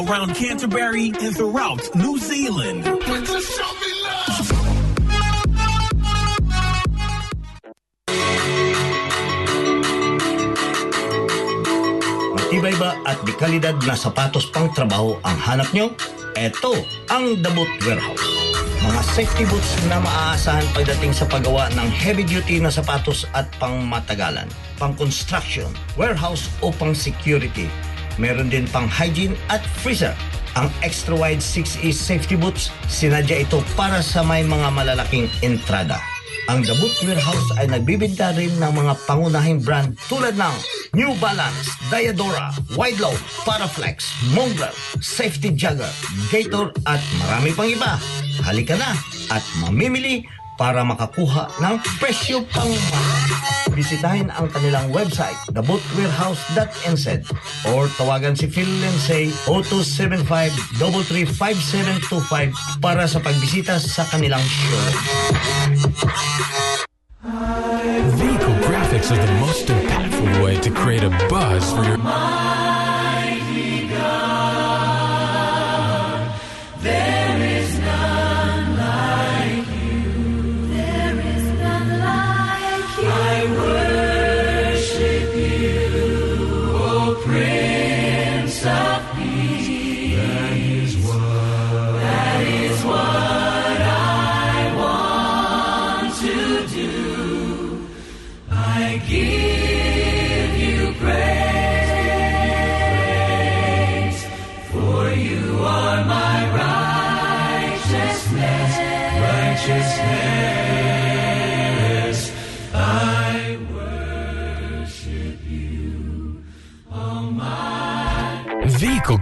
Around Canterbury and throughout New Zealand. Matibay ba at di kalidad na sapatos pang trabaho ang hanap nyo? Eto ang The Boot Warehouse. Mga safety boots na maaasahan pagdating sa paggawa ng heavy-duty na sapatos at pang matagalan, pang construction, warehouse o pang security. Meron din pang hygiene at freezer. Ang extra wide 6E safety boots, sinadya ito para sa may mga malalaking entrada. Ang The Boot Warehouse ay nagbibinta rin ng mga pangunahing brand tulad ng New Balance, Diadora, Wideload, Paraflex, Mongrel, Safety Jagger, Gator at marami pang iba. Halika na at mamimili para makakuha ng presyo pang. Bisitahin ang kanilang website, thebootwarehouse.nz or tawagan si Phil Lindsay 0275-335725 para sa pagbisita sa kanilang showroom. Vehicle graphics are the most impactful way to create a buzz for your Vehicle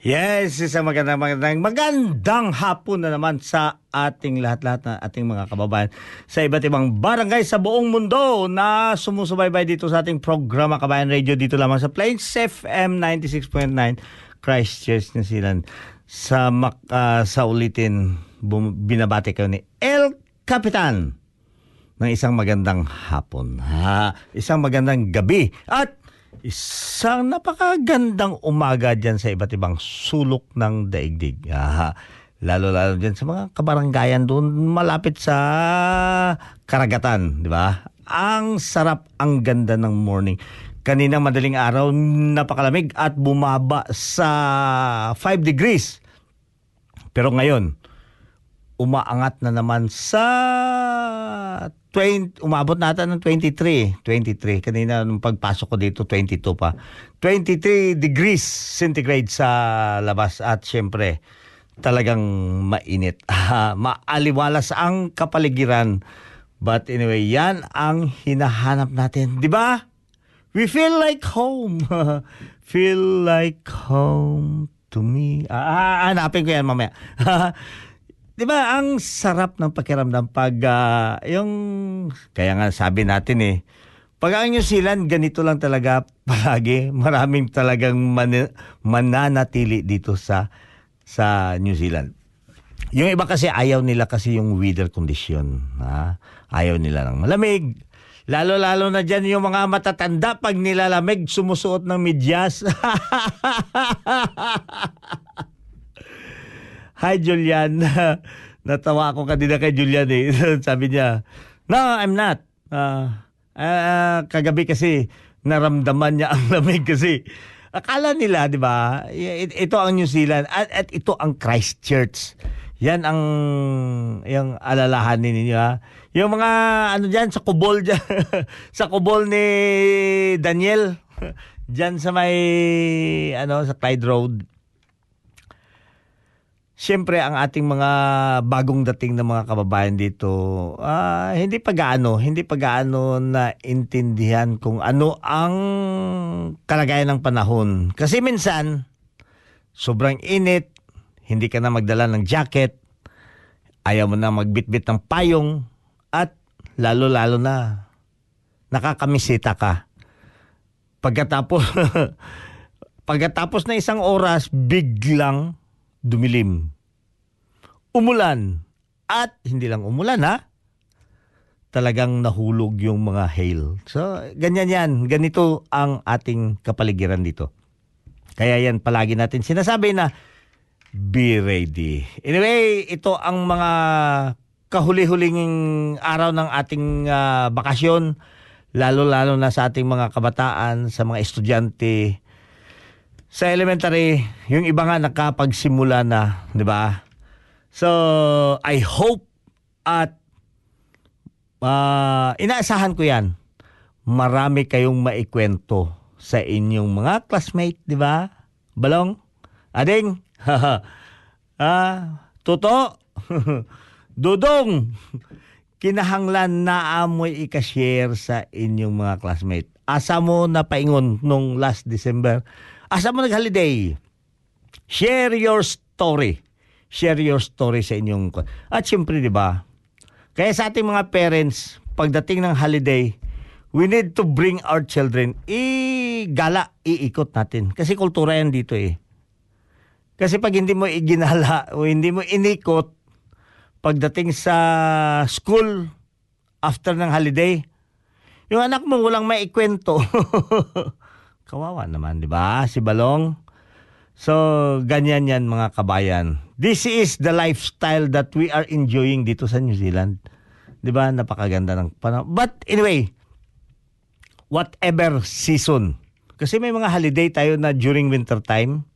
Yes, isang magandang magandang magandang hapon na naman sa ating lahat-lahat na ating mga kababayan sa iba't ibang barangay sa buong mundo na sumusubaybay dito sa ating programa Kabayan Radio dito lamang sa Plains FM 96.9 Christchurch, New Zealand. Sa mak, ah, sa ulitin bum, binabati kayo ni El Capitan ng isang magandang hapon. Ha, isang magandang gabi at isang napakagandang umaga dyan sa iba't ibang sulok ng daigdig. Ah, lalo-lalo dyan sa mga kabaranggayan doon malapit sa karagatan, di ba? Ang sarap, ang ganda ng morning. Kanina madaling araw, napakalamig at bumaba sa 5 degrees. Pero ngayon, umaangat na naman sa 20, umabot nata ng 23. 23. Kanina nung pagpasok ko dito, 22 pa. 23 degrees centigrade sa labas. At syempre, talagang mainit. Maaliwalas ang kapaligiran. But anyway, yan ang hinahanap natin. Di ba? We feel like home. feel like home to me. Ah, ah, hanapin ko yan mamaya. 'Di ba ang sarap ng pakiramdam pag ah, yung kaya nga sabi natin eh pag ang New Zealand ganito lang talaga palagi maraming talagang man- mananatili dito sa sa New Zealand. Yung iba kasi ayaw nila kasi yung weather condition, ha? Ayaw nila ng malamig, Lalo-lalo na dyan yung mga matatanda pag nilalamig, sumusuot ng medyas. Hi, Julian. Natawa ako kanina kay Julian eh. Sabi niya, No, I'm not. Uh, uh, kagabi kasi naramdaman niya ang lamig kasi akala nila, di ba, ito ang New Zealand at, at ito ang Christchurch. Yan ang yung alalahanin ninyo ha. Yung mga ano diyan sa kubol diyan sa kubol ni Daniel diyan sa may ano sa Clyde Road. Siyempre ang ating mga bagong dating na mga kababayan dito, uh, hindi pa gaano, hindi pa gaano na intindihan kung ano ang kalagayan ng panahon. Kasi minsan sobrang init, hindi ka na magdala ng jacket, ayaw mo na magbitbit ng payong, at lalo-lalo na nakakamisita ka. Pagkatapos pagkatapos na isang oras, biglang dumilim. Umulan. At hindi lang umulan ha. Talagang nahulog yung mga hail. So, ganyan yan. Ganito ang ating kapaligiran dito. Kaya yan palagi natin sinasabi na be ready. Anyway, ito ang mga kahuli-huling araw ng ating uh, bakasyon lalo-lalo na sa ating mga kabataan, sa mga estudyante, sa elementary, yung iba nga nakapagsimula na, di ba? So, I hope at uh, inaasahan ko yan. Marami kayong maikwento sa inyong mga classmate, di ba? Balong? Ading? ah, Toto? Dudong? Kinahanglan na amoy ikashare sa inyong mga classmate. Asa mo na paingon nung last December? Asa mo nag-holiday? Share your story. Share your story sa inyong... At siyempre, di ba? Kaya sa ating mga parents, pagdating ng holiday, we need to bring our children, i-gala, iikot natin. Kasi kultura yan dito eh. Kasi pag hindi mo iginala o hindi mo inikot, pagdating sa school, after ng holiday, yung anak mo walang maikwento. Kawawa naman, di ba? Si Balong. So, ganyan yan mga kabayan. This is the lifestyle that we are enjoying dito sa New Zealand. Di ba? Napakaganda ng panahon. But anyway, whatever season. Kasi may mga holiday tayo na during winter time.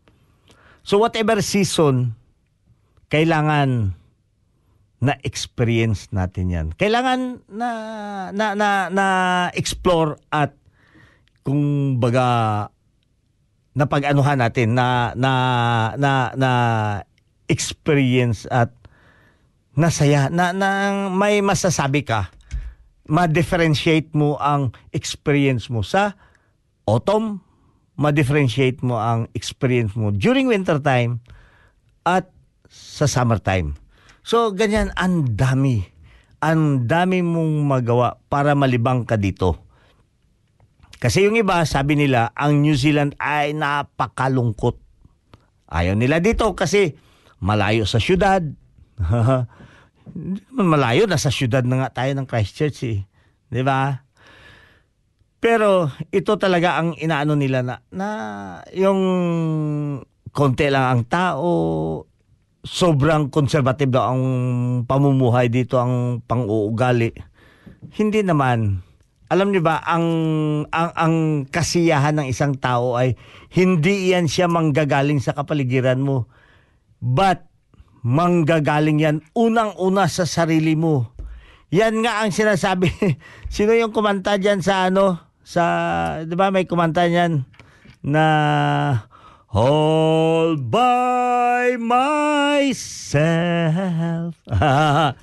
So whatever season, kailangan na experience natin 'yan. Kailangan na na na, na explore at kung baga napag-anuhan natin na na na na experience at nasaya na, na may masasabi ka ma-differentiate mo ang experience mo sa autumn ma-differentiate mo ang experience mo during winter time at sa summer time. So ganyan ang dami ang dami mong magawa para malibang ka dito kasi yung iba, sabi nila, ang New Zealand ay napakalungkot. Ayaw nila dito kasi malayo sa syudad. Hindi naman malayo, nasa syudad na nga tayo ng Christchurch eh. Di ba? Pero ito talaga ang inaano nila na, na yung konti lang ang tao, sobrang conservative daw ang pamumuhay dito, ang pang-uugali. Hindi naman alam niyo ba ang ang ang kasiyahan ng isang tao ay hindi yan siya manggagaling sa kapaligiran mo. But manggagaling yan unang-una sa sarili mo. Yan nga ang sinasabi. Sino yung kumanta diyan sa ano? Sa 'di ba may kumanta niyan? Na all by myself.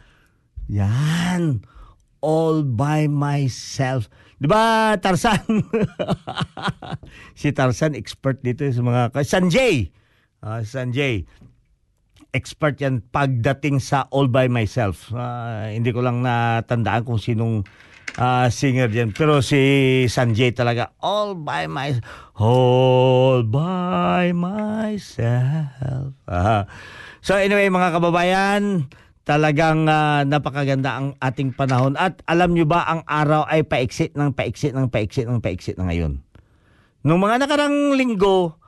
Yan all by myself. 'Di ba, Tarzan? si Tarzan expert dito sa mga Sanjay. Uh, Sanjay. Expert yan pagdating sa all by myself. Uh, hindi ko lang natandaan kung sinong uh, singer diyan. Pero si Sanjay talaga all by myself. All by myself. Uh, so anyway mga kababayan, Talagang ah, napakaganda ang ating panahon. At alam nyo ba, ang araw ay paiksit ng paiksit ng paiksit ng paiksit na ngayon. Nung mga nakarang linggo,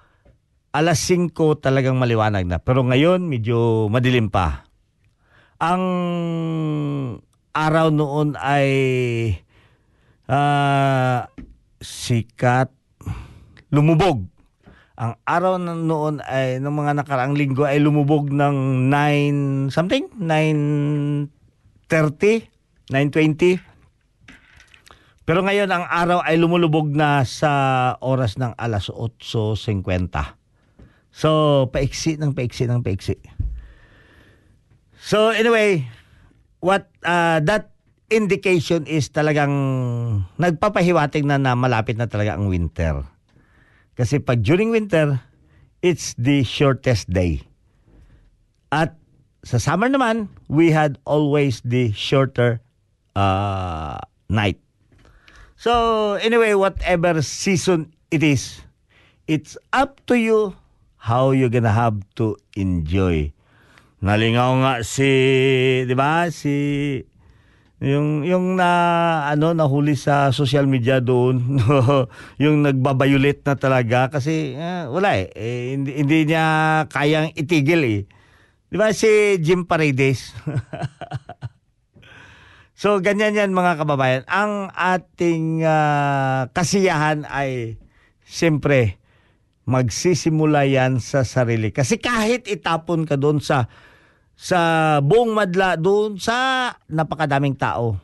alas 5 talagang maliwanag na. Pero ngayon, medyo madilim pa. Ang araw noon ay ah, sikat, lumubog. Ang araw na noon ay, ng mga nakaraang linggo ay lumubog ng 9 something? 9.30? 9.20? Pero ngayon, ang araw ay lumulubog na sa oras ng alas 8.50. So, paiksi ng paiksi ng paiksi. So, anyway, what uh, that indication is talagang nagpapahiwatig na na malapit na talaga ang winter. Kasi pag during winter, it's the shortest day. At sa summer naman, we had always the shorter uh, night. So anyway, whatever season it is, it's up to you how you're gonna have to enjoy. Nalingaw nga si, di ba, si yung yung na ano nahuli sa social media doon yung nagbabayulit na talaga kasi eh, wala eh. eh hindi, hindi niya kayang itigil eh. 'Di ba si Jim Paredes? so ganyan yan mga kababayan. Ang ating ah, kasiyahan ay siyempre magsisimula yan sa sarili. Kasi kahit itapon ka doon sa sa buong madla doon sa napakadaming tao.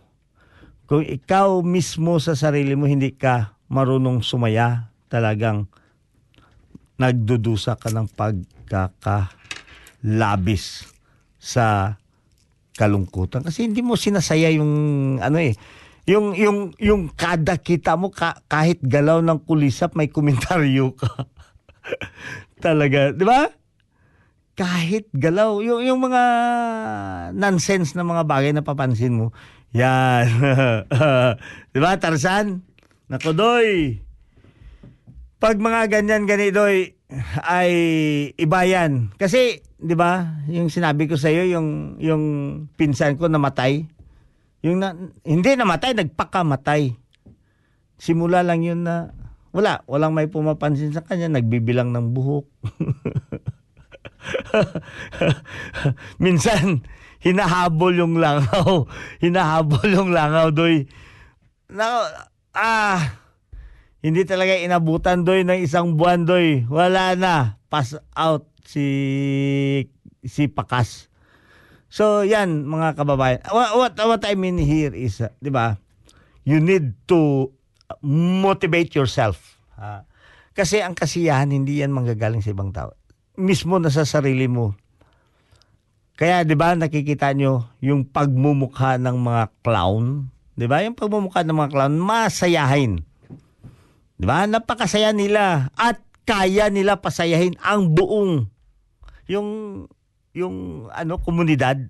Kung ikaw mismo sa sarili mo hindi ka marunong sumaya, talagang nagdudusa ka ng pagkakalabis sa kalungkutan. Kasi hindi mo sinasaya yung ano eh yung yung yung kada kita mo ka, kahit galaw ng kulisap may komentaryo ka. Talaga di ba kahit galaw, yung, yung mga nonsense na mga bagay na papansin mo, yan. di ba, Tarzan? Nako, Doy. Pag mga ganyan ganidoy ay iba yan. Kasi, di ba, yung sinabi ko sa iyo, yung, yung pinsan ko namatay, yung na, hindi namatay, nagpakamatay. Simula lang yun na, wala, walang may pumapansin sa kanya, nagbibilang ng buhok. Minsan, hinahabol yung langaw. Hinahabol yung langaw, doy. Na, ah, hindi talaga inabutan, doy, ng isang buwan, doy. Wala na. Pass out si si Pakas. So, yan, mga kababayan. What, what, what I mean here is, uh, di ba, you need to motivate yourself. Ha? Kasi ang kasiyahan, hindi yan manggagaling sa ibang tao mismo na sa sarili mo. Kaya 'di ba nakikita nyo yung pagmumukha ng mga clown, 'di ba? Yung pagmumukha ng mga clown masayahin. 'Di ba? Napakasaya nila at kaya nila pasayahin ang buong yung yung ano komunidad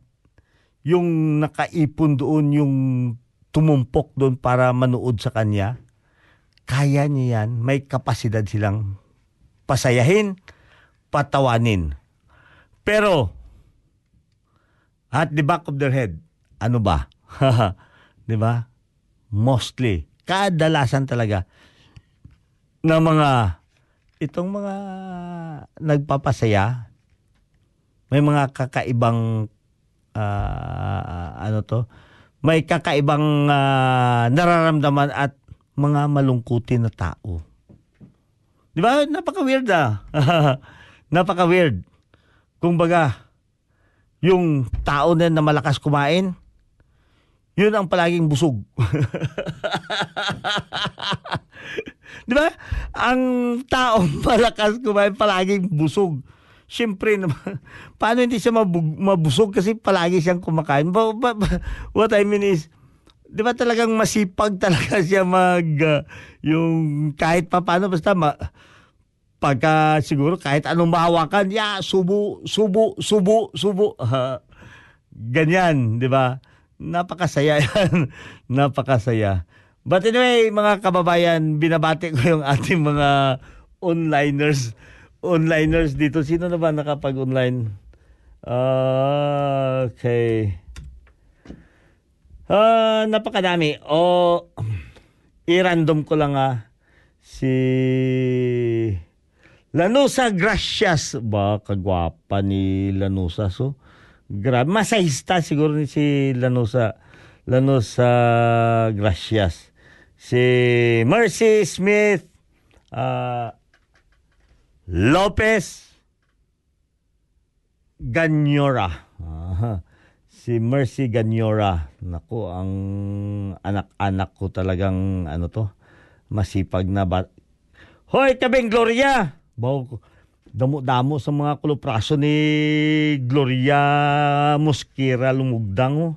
yung nakaipon doon yung tumumpok doon para manood sa kanya kaya niya yan may kapasidad silang pasayahin patawanin. Pero, at the back of their head, ano ba? di ba? Mostly, kadalasan talaga ng mga itong mga nagpapasaya may mga kakaibang uh, ano to may kakaibang uh, nararamdaman at mga malungkutin na tao. Di ba? Napaka-weird ah. Napaka-weird. Kung baga, yung tao na na malakas kumain, yun ang palaging busog. Di ba? Ang tao malakas kumain, palaging busog. Siyempre naman, paano hindi siya mabug- mabusog kasi palagi siyang kumakain? What I mean is, di ba talagang masipag talaga siya mag, uh, yung kahit pa paano, basta ma, pagka siguro kahit anong mahawakan, ya, subo, subo, subo, subo. Uh, ganyan, di ba? Napakasaya yan. Napakasaya. But anyway, mga kababayan, binabati ko yung ating mga onliners. Onliners dito. Sino na ba nakapag-online? Ah, okay. Ah, napakadami. O, i-random ko lang ah. Si Lanusa Gracias. Ba, kagwapa ni Lanusa. So, grabe. Masahista siguro ni si Lanusa. Lanusa Gracias. Si Mercy Smith. ah, Lopez. Ganyora. Aha. Si Mercy Ganyora. Naku, ang anak-anak ko talagang ano to, masipag na ba. Hoy, tabing Gloria! Baw, damo-damo sa mga kulupraso ni Gloria Mosquera lumugdang oh.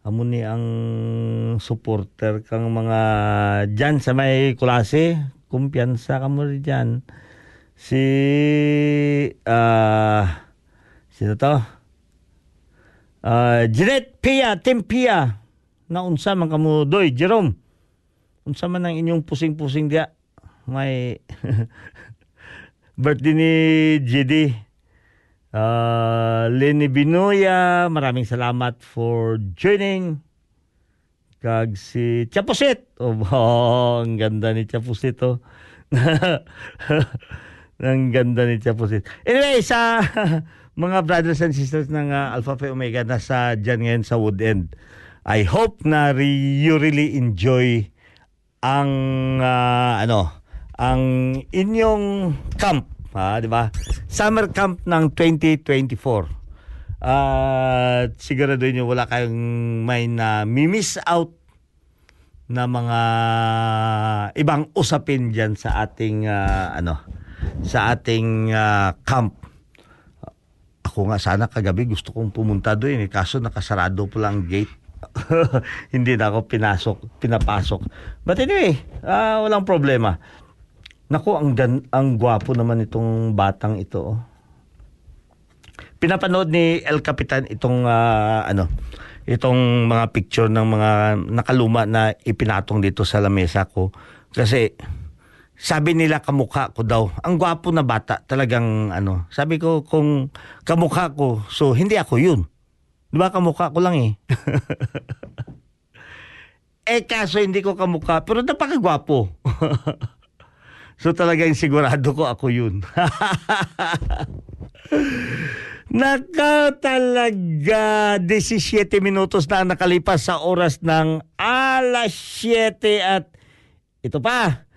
Amo ni ang supporter kang mga dyan sa may kulase. Kumpiyansa ka mo dyan. Si, ah, sino to? Ah, Jeanette Pia, Tim Pia. Na unsa man kamo doy, Jerome. Unsa man ang inyong pusing-pusing dia? May birthday ni JD. Ah, Lenny Binoya, maraming salamat for joining. Kag si Chapusit. Oh, ang ganda ni Chapusit oh. ang ganda ni Chapusit. Anyway, sa mga brothers and sisters ng uh, Alpha Phi Omega na sa dyan ngayon sa Wood End. I hope na re- you really enjoy ang ah, ano, ang inyong camp, ha, di ba? Summer camp ng 2024. At siguraduhin nyo wala kayong may na miss out na mga ibang usapin diyan sa ating ah, ano sa ating ah, camp. Ako nga sana kagabi gusto kong pumunta doon eh kaso nakasarado pa lang gate. Hindi na ako pinasok, pinapasok. But anyway, ah, walang problema. Nako, ang gan ang gwapo naman itong batang ito. Oh. Pinapanood ni El Capitan itong ah, ano, itong mga picture ng mga nakaluma na ipinatong dito sa lamesa ko kasi sabi nila kamukha ko daw. Ang gwapo na bata, talagang ano. Sabi ko kung kamukha ko, so hindi ako yun. Di ba kamukha ko lang eh. eh kaso hindi ko kamukha, pero napakagwapo. so talagang sigurado ko ako yun. Naka talaga. 17 minutos na nakalipas sa oras ng alas 7 at ito pa.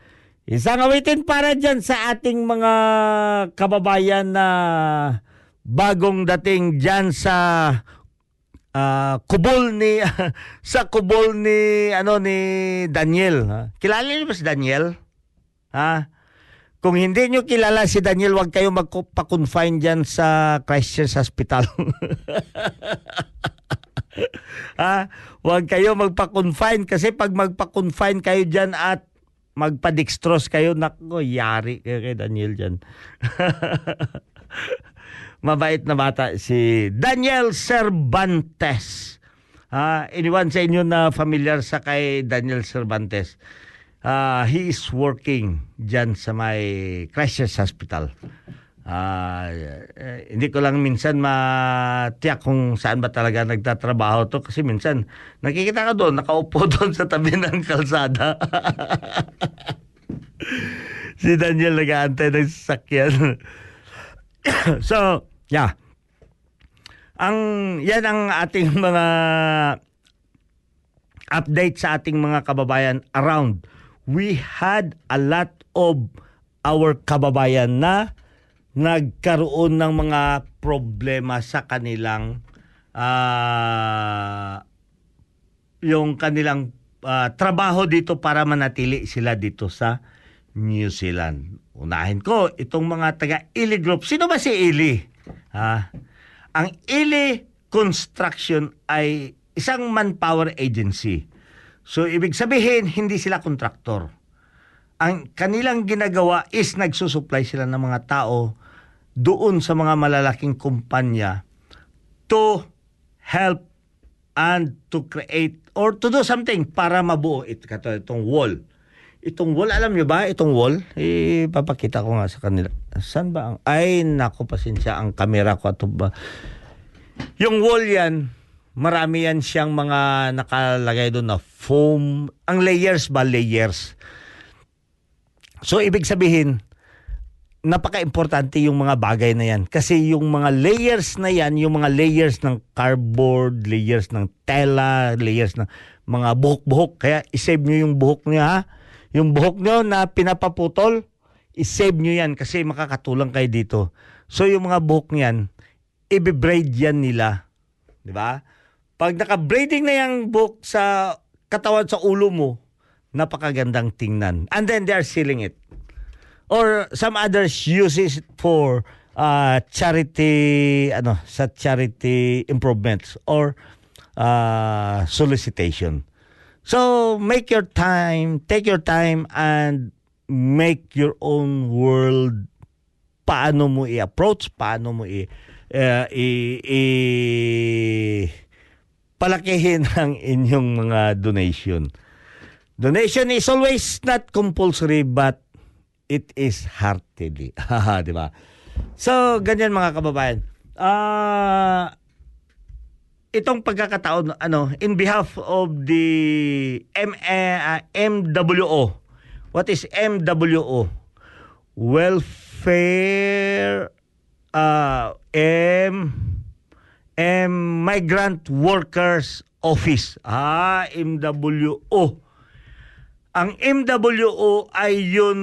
Isang awitin para dyan sa ating mga kababayan na bagong dating dyan sa ah, kubol ni sa kubol ni ano ni Daniel kilala niyo ba si Daniel ha kung hindi nyo kilala si Daniel, huwag kayo magpa-confine dyan sa Christchurch Hospital. ha? Huwag kayo magpa-confine kasi pag magpa-confine kayo dyan at magpa-dextrose kayo, nako, yari kayo kay Daniel dyan. Mabait na bata si Daniel Cervantes. Ah, iniwan sa inyo na familiar sa kay Daniel Cervantes. Ah, he is working dyan sa may Christchurch Hospital. Ah, eh, hindi ko lang minsan matiyak kung saan ba talaga nagtatrabaho to kasi minsan nakikita ka doon, nakaupo doon sa tabi ng kalsada. si Daniel nag-aantay ng sasakyan. so, yeah. Ang yan ang ating mga update sa ating mga kababayan around we had a lot of our kababayan na nagkaroon ng mga problema sa kanilang ah, yung kanilang ah, trabaho dito para manatili sila dito sa New Zealand. Unahin ko itong mga taga Ili Group. Sino ba si Ili? Ha? Ang Ili Construction ay isang manpower agency. So, ibig sabihin, hindi sila kontraktor. Ang kanilang ginagawa is nagsusupply sila ng mga tao doon sa mga malalaking kumpanya to help and to create or to do something para mabuo kato itong wall. Itong wall, alam nyo ba? Itong wall, eh, papakita ko nga sa kanila. Saan ba ang... Ay, nako, pasensya, ang kamera ko. Ito ba? Yung wall yan, marami yan siyang mga nakalagay doon na foam. Ang layers ba? Layers. So, ibig sabihin, napaka-importante yung mga bagay na yan. Kasi yung mga layers na yan, yung mga layers ng cardboard, layers ng tela, layers ng mga buhok-buhok. Kaya isave nyo yung buhok nyo ha. Yung buhok nyo na pinapaputol, isave nyo yan kasi makakatulang kayo dito. So yung mga buhok niyan, i-braid yan nila. Di ba? Pag naka-braiding na yung buhok sa katawan sa ulo mo, napakagandang tingnan. And then they are sealing it or some others use it for uh, charity ano sa charity improvements or uh, solicitation. So make your time, take your time and make your own world paano mo i-approach, paano mo i, uh, i, i palakihin ang inyong mga donation. Donation is always not compulsory but it is heartily. di ba? So, ganyan mga kababayan. Ah... Uh, itong pagkakataon ano in behalf of the M uh, MWO what is MWO welfare uh, M M migrant workers office. Ah MWO ang MWO ay yun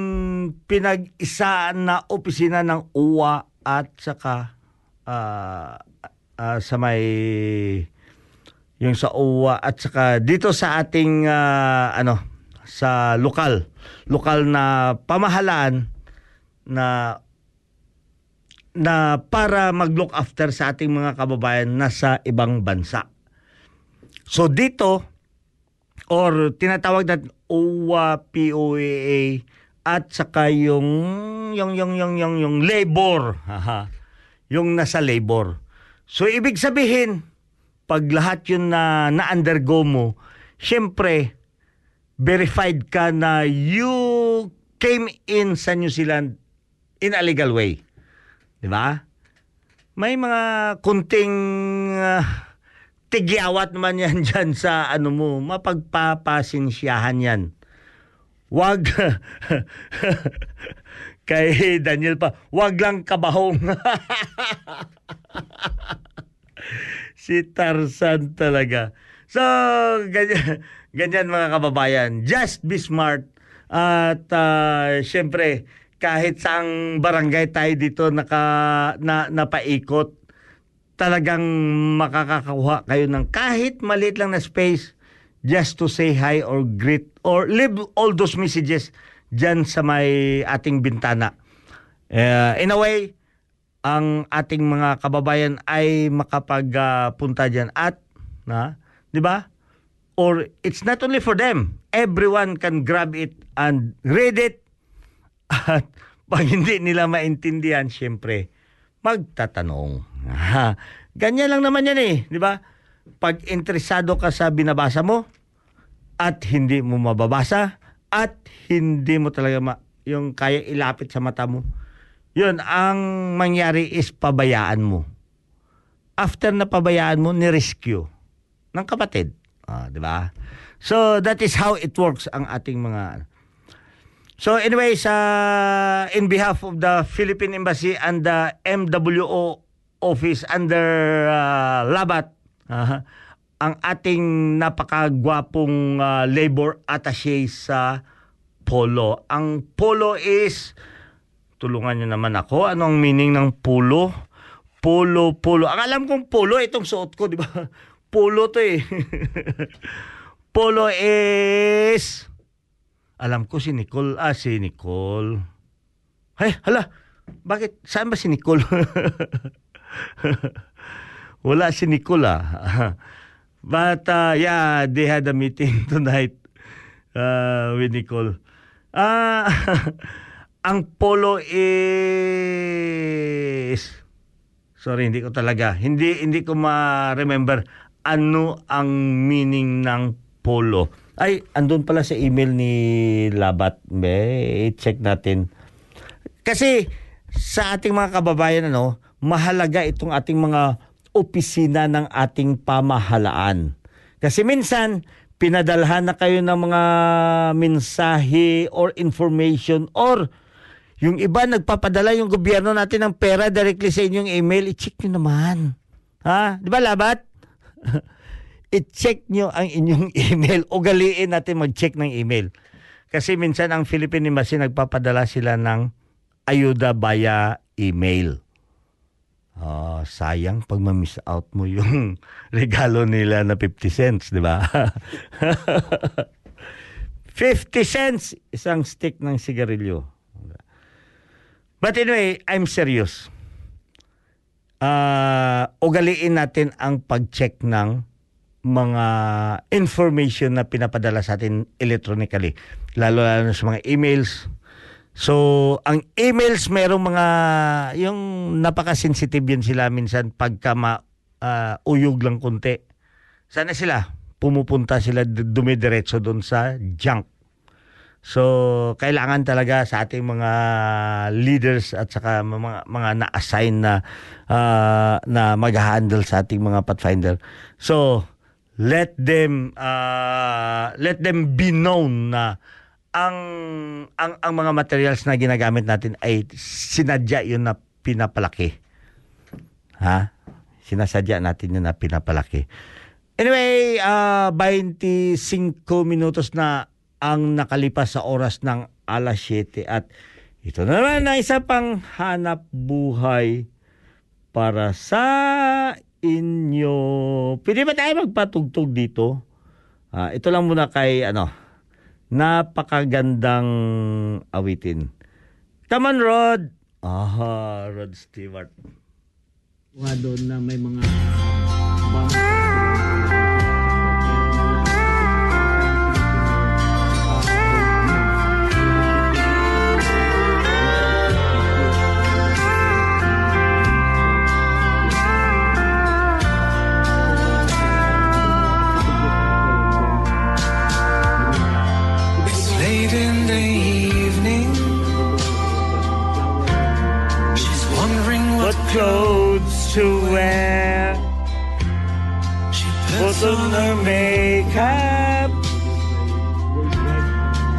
pinag-isaan na opisina ng UWA at saka uh, uh, sa may yung sa UWA at saka dito sa ating uh, ano sa lokal. Lokal na pamahalaan na na para mag-look after sa ating mga kababayan na sa ibang bansa. So dito or tinatawag na OWA, POAA at saka yung yung yung yung yung, yung labor, haha. Yung nasa labor. So ibig sabihin, pag lahat yun na na-undergo mo, syempre verified ka na you came in sa New Zealand in a legal way. 'Di ba? May mga kunting uh, tigyawat naman yan dyan sa ano mo, mapagpapasinsyahan yan. Wag, kay Daniel pa, wag lang kabahong. si Tarzan talaga. So, ganyan, ganyan mga kababayan. Just be smart. At uh, syempre, kahit saang barangay tayo dito naka, na, napaikot, talagang makakakuha kayo ng kahit maliit lang na space just to say hi or greet or leave all those messages dyan sa may ating bintana. Uh, in a way, ang ating mga kababayan ay makapagpunta uh, dyan at, na, di ba? Or it's not only for them. Everyone can grab it and read it. At pag hindi nila maintindihan, syempre, magtatanong. Ganyan lang naman yan eh, di ba? Pag interesado ka sa binabasa mo at hindi mo mababasa at hindi mo talaga ma- yung kaya ilapit sa mata mo, yun, ang mangyari is pabayaan mo. After na pabayaan mo, ni-rescue ng kapatid. Ah, di ba? So, that is how it works ang ating mga So anyways, uh, in behalf of the Philippine Embassy and the MWO office under uh, Labat, uh, ang ating napakagwapong uh, labor attaché sa polo. Ang polo is, tulungan nyo naman ako, anong meaning ng polo? Polo, polo. Ang alam kong polo, itong suot ko, di ba? Polo to eh. polo is alam ko si Nicole, ah, si Nicole. Hey, hala, bakit, saan ba si Nicole? Wala si Nicole ah. But uh, yeah, they had a meeting tonight uh, with Nicole. Ah, ang polo is sorry, hindi ko talaga. Hindi hindi ko ma-remember ano ang meaning ng polo. Ay, andun pala sa email ni Labat. May check natin. Kasi sa ating mga kababayan ano, mahalaga itong ating mga opisina ng ating pamahalaan. Kasi minsan, pinadalhan na kayo ng mga mensahe or information or yung iba nagpapadala yung gobyerno natin ng pera directly sa inyong email, i-check nyo naman. Ha? Di ba labat? i-check nyo ang inyong email. Ugaliin natin mag-check ng email. Kasi minsan ang Philippine Embassy nagpapadala sila ng ayuda via email. Oh, sayang pag ma-miss out mo yung regalo nila na 50 cents, di ba? 50 cents isang stick ng sigarilyo. But anyway, I'm serious. Uh, ugaliin natin ang pag-check ng mga information na pinapadala sa atin electronically. Lalo-lalo sa mga emails. So, ang emails, merong mga, yung napaka-sensitive yun sila minsan pagka ma, uh, lang konti. Sana sila, pumupunta sila, dumidiretso doon sa junk. So, kailangan talaga sa ating mga leaders at saka mga mga na-assign na uh, na mag-handle sa ating mga pathfinder. So, let them uh, let them be known na ang ang ang mga materials na ginagamit natin ay sinadya yun na pinapalaki. Ha? Sinasadya natin yun na pinapalaki. Anyway, uh, 25 minutos na ang nakalipas sa oras ng alas 7 at ito na naman ang isa pang hanap buhay para sa inyo. Pwede ba tayo magpatugtog dito? Uh, ito lang muna kay ano, napakagandang awitin. Come on, Rod! Aha, Rod Stewart. Wa doon na may mga bang clothes to wear? she puts on her makeup,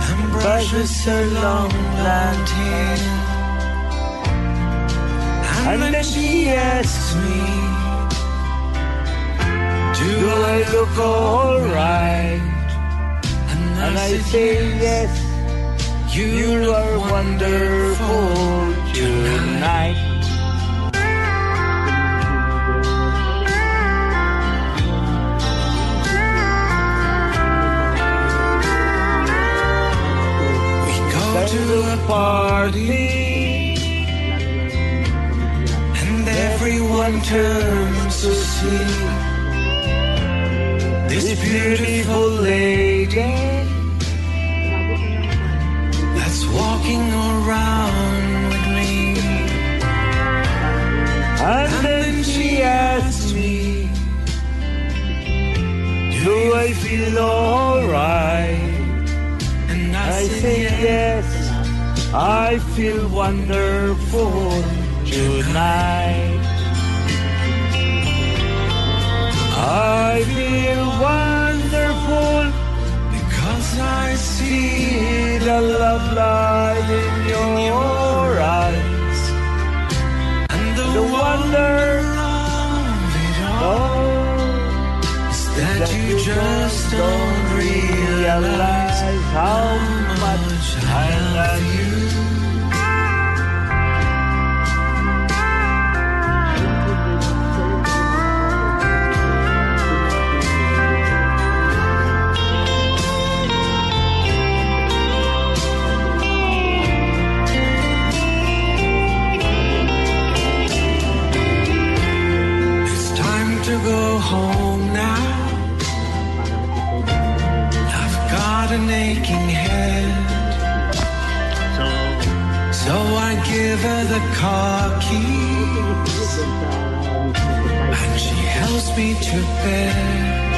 and brushes her long blonde hair. And, then she asks me, Do I look alright? And, and I say yes. You, You are wonderful tonight. To a party, and everyone turns to see this beautiful lady that's walking around with me. And then she asks me, Do I feel alright? And I, I say yes, I feel wonderful tonight. I feel wonderful because I see the love light in your eyes. and the, The wonder of it all is that you just don't realize how much I love you. Home now. I've got an aching head. So I give her the car keys and she helps me to bed.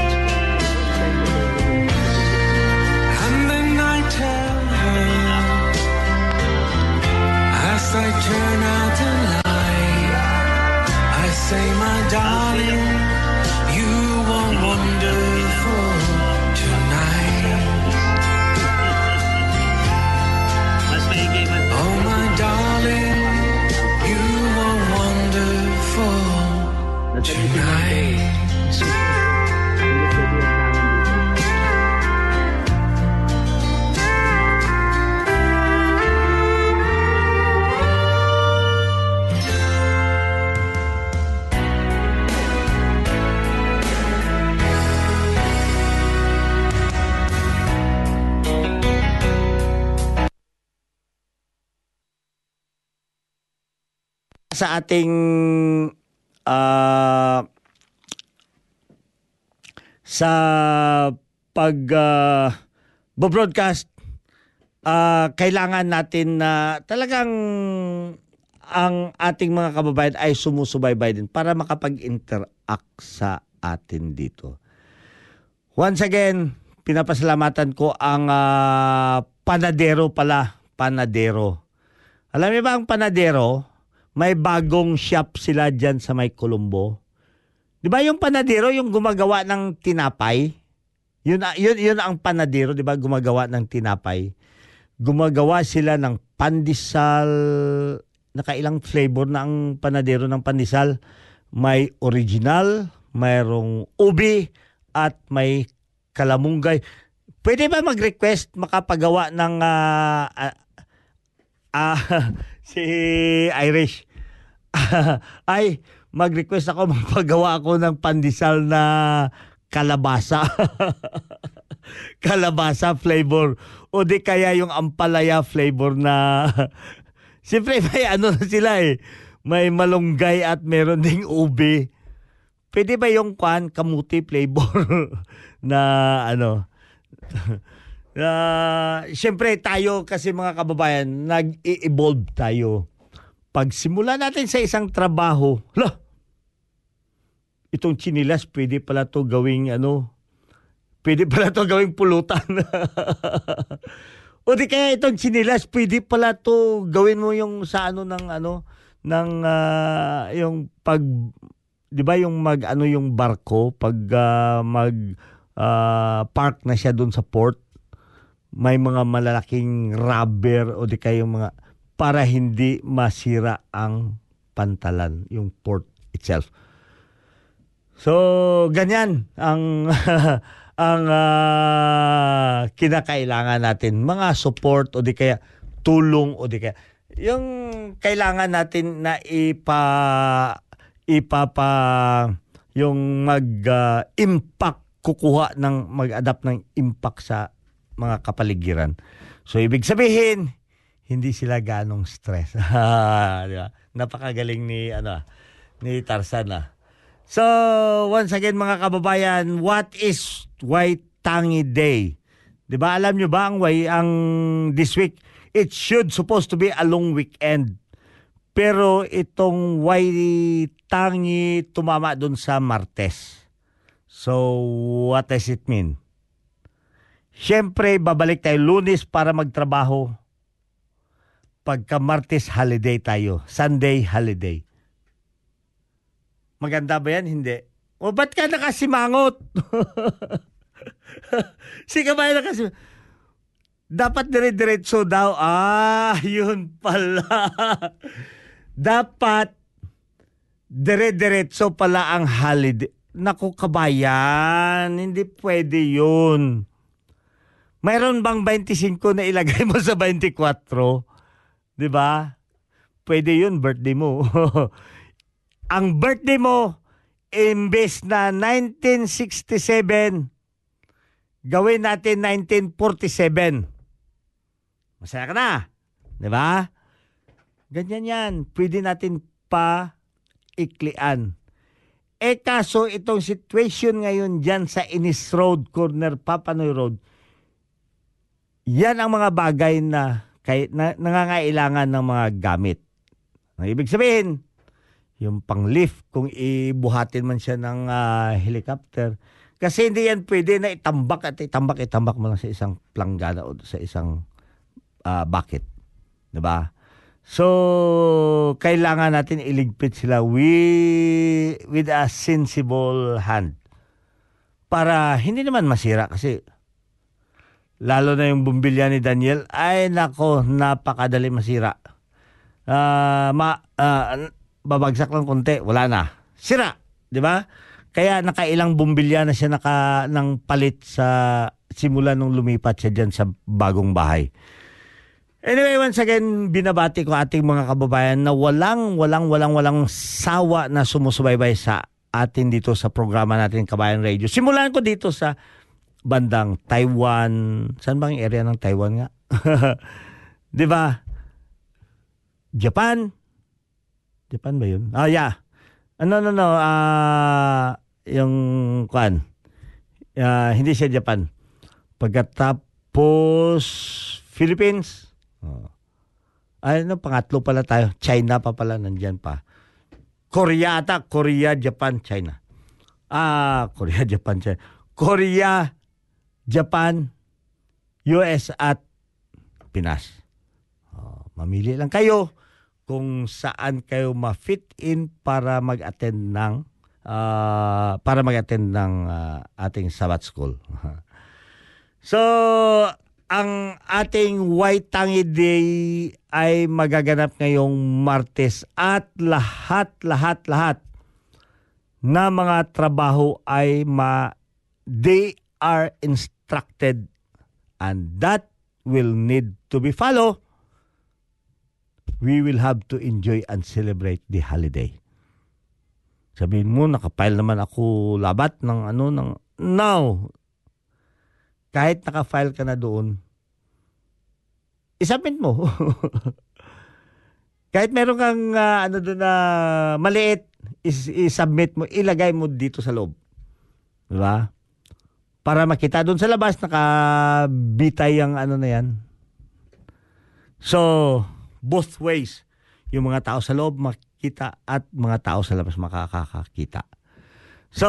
Sa ating ah, sa pag ah, broadcast ah, kailangan natin na talagang ang ating mga kababayan ay sumusubaybay din para makapag-interact sa atin dito. Once again, pinapasalamatan ko ang ah, panadero pala, panadero. Alam niyo ba ang panadero? May bagong shop sila dyan sa may Colombo. Di ba yung panadero, yung gumagawa ng tinapay? Yun, yun, yun ang panadero, di ba? Gumagawa ng tinapay. Gumagawa sila ng pandesal, nakailang flavor na ang panadero ng pandesal. May original, mayroong ubi, at may kalamunggay. Pwede ba mag-request makapagawa ng ah, ah, ah, si Irish? ay, mag-request ako magpagawa ako ng pandesal na kalabasa. kalabasa flavor. O di kaya yung ampalaya flavor na... Siyempre may ano na sila eh. May malunggay at meron ding ube. Pwede ba yung kwan, kamuti flavor na ano? Na siyempre tayo kasi mga kababayan, nag-evolve tayo. Pag simula natin sa isang trabaho, lah, itong chinilas pwede pala to gawing ano, pwede pala to gawing pulutan. o di kaya itong chinilas pwede pala to gawin mo yung sa ano ng ano ng ah, yung pag 'di ba yung mag ano yung barko pag ah, mag ah, park na siya doon sa port may mga malalaking rubber o di kaya yung mga para hindi masira ang pantalan, yung port itself. So, ganyan ang ang ah, kinakailangan natin, mga support o di kaya tulong o di kaya yung kailangan natin na ipa ipapa yung mag ah, impact kukuha ng mag-adapt ng impact sa mga kapaligiran. So ibig sabihin, hindi sila ganong stress. Di ba? Napakagaling ni ano ni Tarzan ah. So once again mga kababayan, what is White Tangi Day? 'Di ba alam nyo ba ang way ang this week it should supposed to be a long weekend. Pero itong Waitangi tumama doon sa Martes. So what does it mean? Siyempre, babalik tayo lunes para magtrabaho. Pagka Martes, holiday tayo. Sunday, holiday. Maganda ba yan? Hindi. O ba't ka nakasimangot? si ka ba nakasimangot? Dapat dire-diretso daw. Ah, yun pala. Dapat dire-diretso pala ang holiday. Naku kabayan, hindi pwede yun. Mayroon bang 25 na ilagay mo sa 24? 'Di ba? Pwede 'yun birthday mo. Ang birthday mo imbes na 1967 gawin natin 1947. Masaya ka na. 'Di ba? Ganyan 'yan. Pwede natin pa iklian. Eh kaso itong situation ngayon dyan sa Inis Road, corner Papanoy Road, yan ang mga bagay na, kay, na nangangailangan ng mga gamit. Ang ibig sabihin, yung pang-lift, kung ibuhatin man siya ng ah, helicopter, kasi hindi yan pwede na itambak at itambak, itambak mo lang sa isang planggana o sa isang ah, bucket. ba? So, kailangan natin iligpit sila with, with a sensible hand. Para hindi naman masira kasi lalo na yung bumbilya ni Daniel, ay nako, napakadali masira. Ah, ma, ah, babagsak lang konti, wala na. Sira, di ba? Kaya nakailang bumbilya na siya naka, ng palit sa simula nung lumipat siya dyan sa bagong bahay. Anyway, once again, binabati ko ating mga kababayan na walang, walang, walang, walang sawa na sumusubaybay sa atin dito sa programa natin Kabayan Radio. Simulan ko dito sa bandang Taiwan. Saan bang area ng Taiwan nga? 'Di ba? Japan. Japan ba 'yun? Ah, yeah. Ano no no, ah yung kwan. Ah, hindi siya Japan. Pagkatapos Philippines. Oh. Ay, no, pangatlo pala tayo. China pa pala, nandyan pa. Korea ata. Korea, Japan, China. Ah, Korea, Japan, China. Korea, Japan, US at Pinas. Oh, mamili lang kayo kung saan kayo ma-fit in para mag-attend ng ah, para mag-attend ng ah, ating Sabbath School. so, ang ating White Tangi Day ay magaganap ngayong Martes at lahat, lahat, lahat na mga trabaho ay ma they are instructed and that will need to be follow. We will have to enjoy and celebrate the holiday. Sabihin mo nakapile naman ako labat ng ano ng no kahit nakafile ka na doon isubmit mo. Kahit meron kang ah, ano doon na maliit is, isubmit mo ilagay mo dito sa loob. Di ba para makita doon sa labas nakabitay ang ano na yan. So, both ways. Yung mga tao sa loob makita at mga tao sa labas makakakita. So,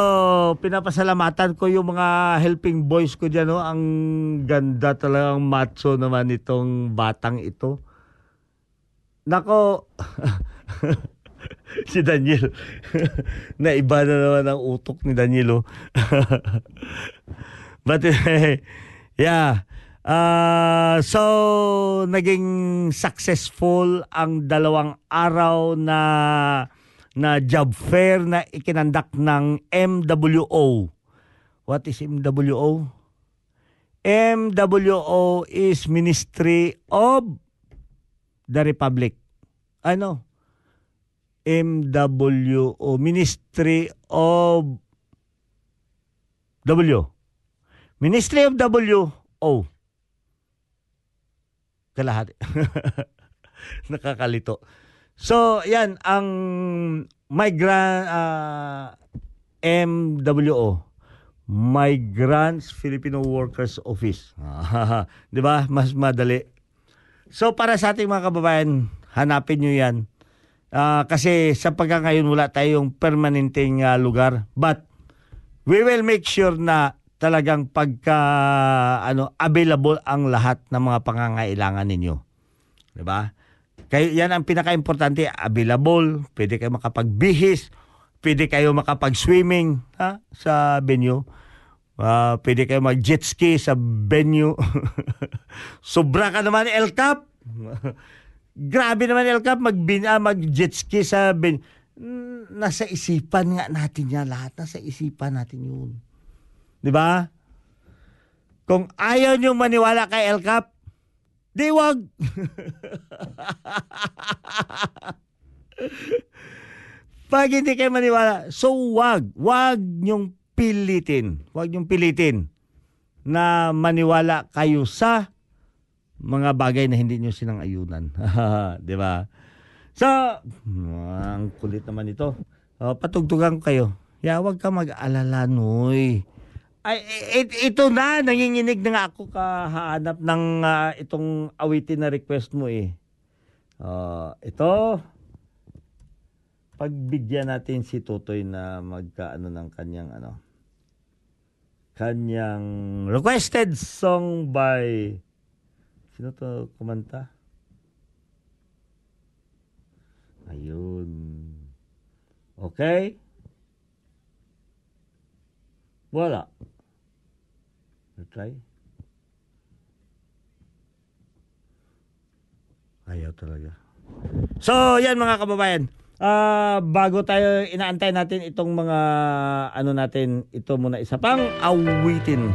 pinapasalamatan ko yung mga helping boys ko dyan. No? Ang ganda talagang macho naman itong batang ito. Nako, si Daniel. Naiba na naman ang utok ni Daniel. Oh. But yeah. Uh, so naging successful ang dalawang araw na na job fair na ikinandak ng MWO. What is MWO? MWO is Ministry of the Republic. Ano? MWO Ministry of W Ministry of W.O. Kalahati. Nakakalito. So, yan, ang migrant uh, MWO, Migrants Filipino Workers Office. 'Di ba? Mas madali. So para sa ating mga kababayan, hanapin niyo 'yan. Ah, kasi sa pagkakayon wala tayong permanenteng uh, lugar. But we will make sure na talagang pagka ano available ang lahat ng mga pangangailangan ninyo. 'Di ba? Kaya yan ang pinaka-importante, available, pwede kayo makapagbihis, pwede kayo makapag-swimming ha, sa venue. Uh, pwede kayo mag-jet ski sa venue. Sobra ka naman El Cap. Grabe naman El Cap mag uh, mag-jet ski sa venue. Nasa isipan nga natin yan lahat. Nasa isipan natin yun. Di ba? Kung ayaw nyo maniwala kay El Cap, di wag. Pag hindi kayo maniwala, so wag. Wag nyong pilitin. Wag nyong pilitin na maniwala kayo sa mga bagay na hindi nyo sinang-ayunan. di ba? So, ang kulit naman ito. Uh, patugtugan kayo. Ya, wag ka mag-alala, noy. Ay, it, ito na, nanginginig na nga ako kahanap ng uh, itong awitin na request mo eh. Uh, ito, pagbigyan natin si Tutoy na magkaano ng kanyang ano, kanyang requested song by, sino to kumanta? Ayun. Okay? Wala. Try. Ayaw talaga. So, yan mga kababayan. Ah, bago tayo inaantay natin itong mga ano natin, ito muna isa pang awitin.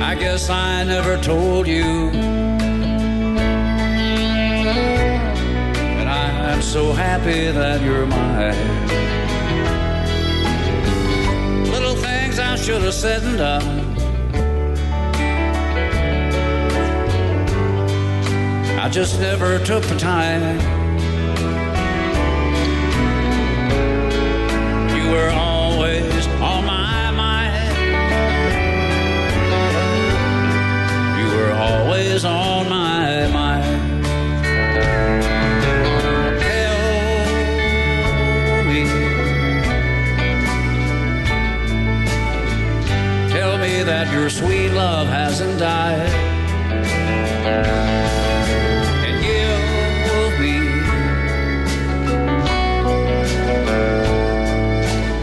I guess I never told you that I'm so happy that you're mine. Little things I should have said and done. I just never took the time. Were always on my mind. You were always on my mind. Tell me, tell me that your sweet love hasn't died.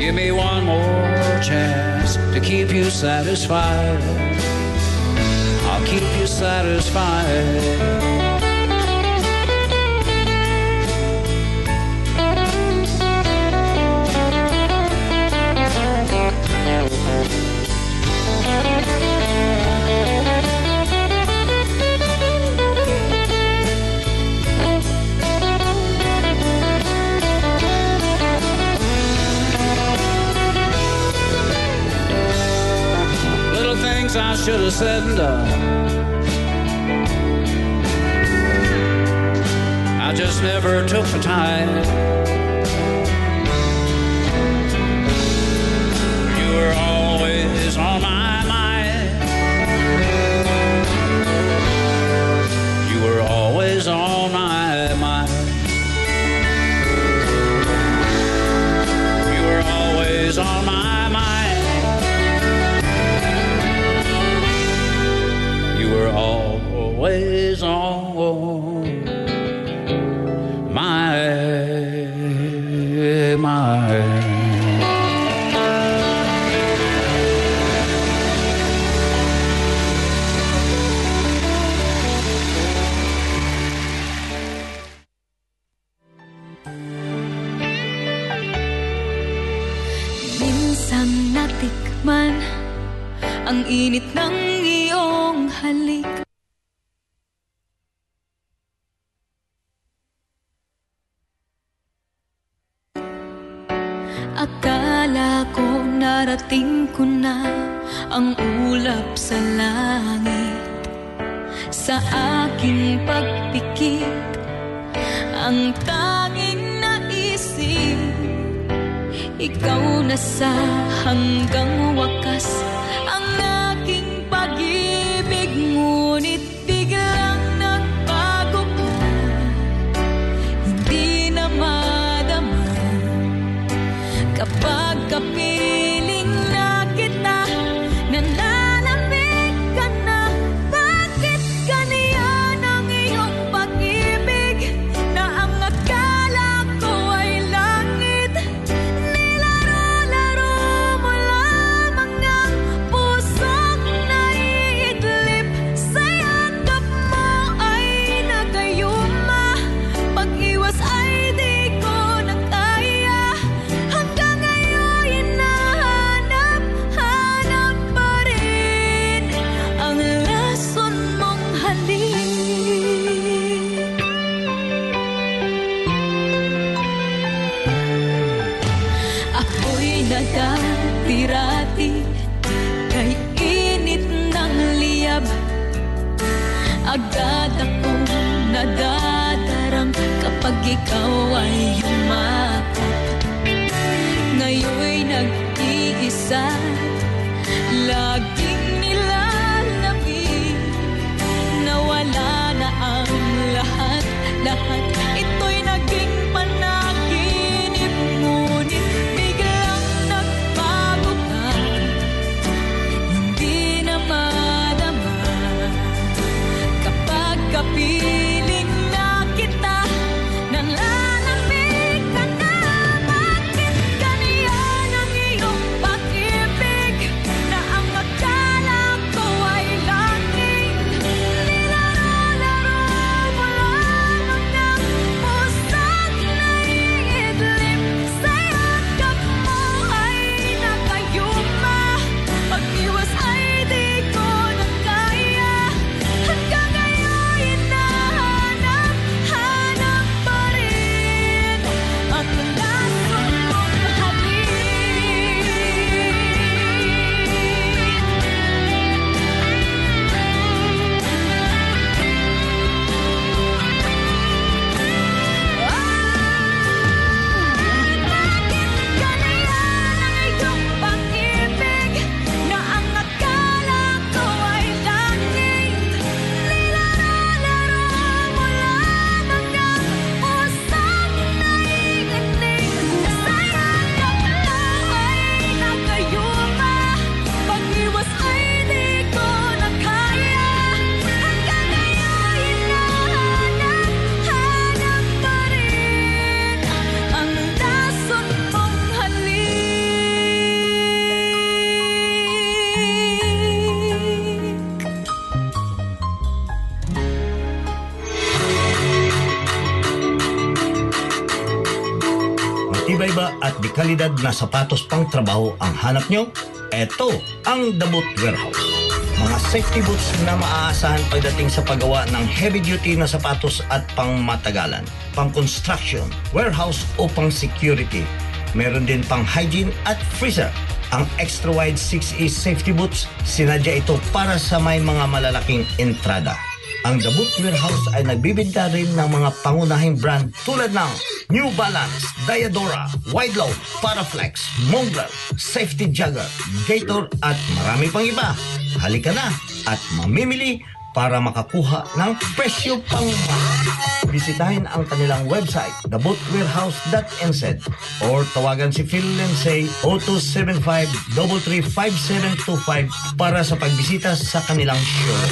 Give me one more chance to keep you satisfied. I'll keep you satisfied. I should have said and done. I just never took the time. Kalidad na sapatos pang trabaho ang hanap nyo? Eto ang The Boot Warehouse. Mga safety boots na maaasahan pagdating sa paggawa ng heavy-duty na sapatos at pang matagalan, pang construction, warehouse o pang security. Meron din pang hygiene at freezer. Ang extra wide 6E safety boots, sinadya ito para sa may mga malalaking entrada. Ang The Boot Warehouse ay nagbibinta rin ng mga pangunahing brand tulad ng New Balance, Diadora, Wide Load, Paraflex, Mongrel, Safety Jagger, Gator at marami pang iba. Halika na at mamimili para makakuha ng presyo pang mahal. Bisitahin ang kanilang website, thebootwarehouse.nz or tawagan si Phil Lindsay 0275-335725 para sa pagbisita sa kanilang showroom.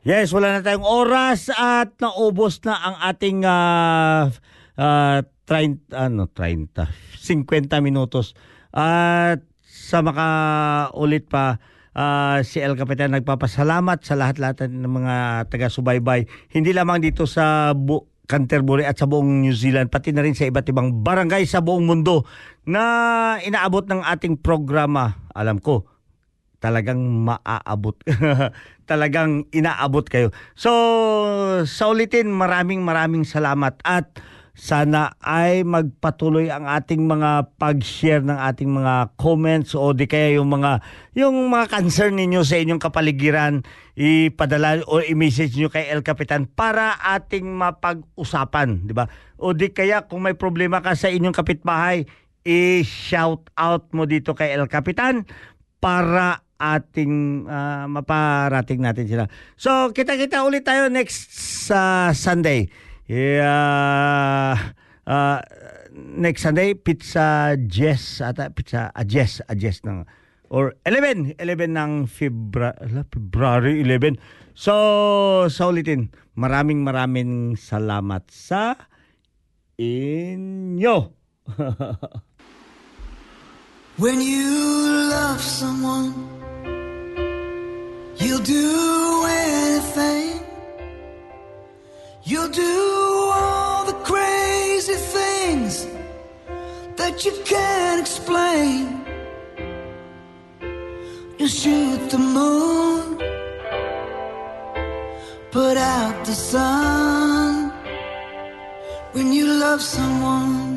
Yes, wala na tayong oras at naubos na ang ating ah ah, 30 ano 30 50 minutos. At sa makaulit pa ah, si El Capitan nagpapasalamat sa lahat-lahat ng mga taga-subaybay hindi lamang dito sa bu- Canterbury at sa buong New Zealand pati na rin sa iba't ibang barangay sa buong mundo na inaabot ng ating programa. Alam ko, talagang maaabot. talagang inaabot kayo. So, sa ulitin, maraming maraming salamat at sana ay magpatuloy ang ating mga pag-share ng ating mga comments o di kaya yung mga yung mga concern ninyo sa inyong kapaligiran ipadala o i-message niyo kay El Capitan para ating mapag-usapan, di ba? O di kaya kung may problema ka sa inyong kapitbahay, i-shout out mo dito kay El Capitan para ating ah, maparating natin sila. So, kita-kita ulit tayo next sa Sunday. Yeah, ah, next Sunday, Pizza Jess, ata Pizza a Jess, a Jess ng or 11, 11 ng Febra, February 11. So, sa ulitin, maraming maraming salamat sa inyo. When you love someone, you'll do anything. You'll do all the crazy things that you can't explain. You'll shoot the moon, put out the sun. When you love someone,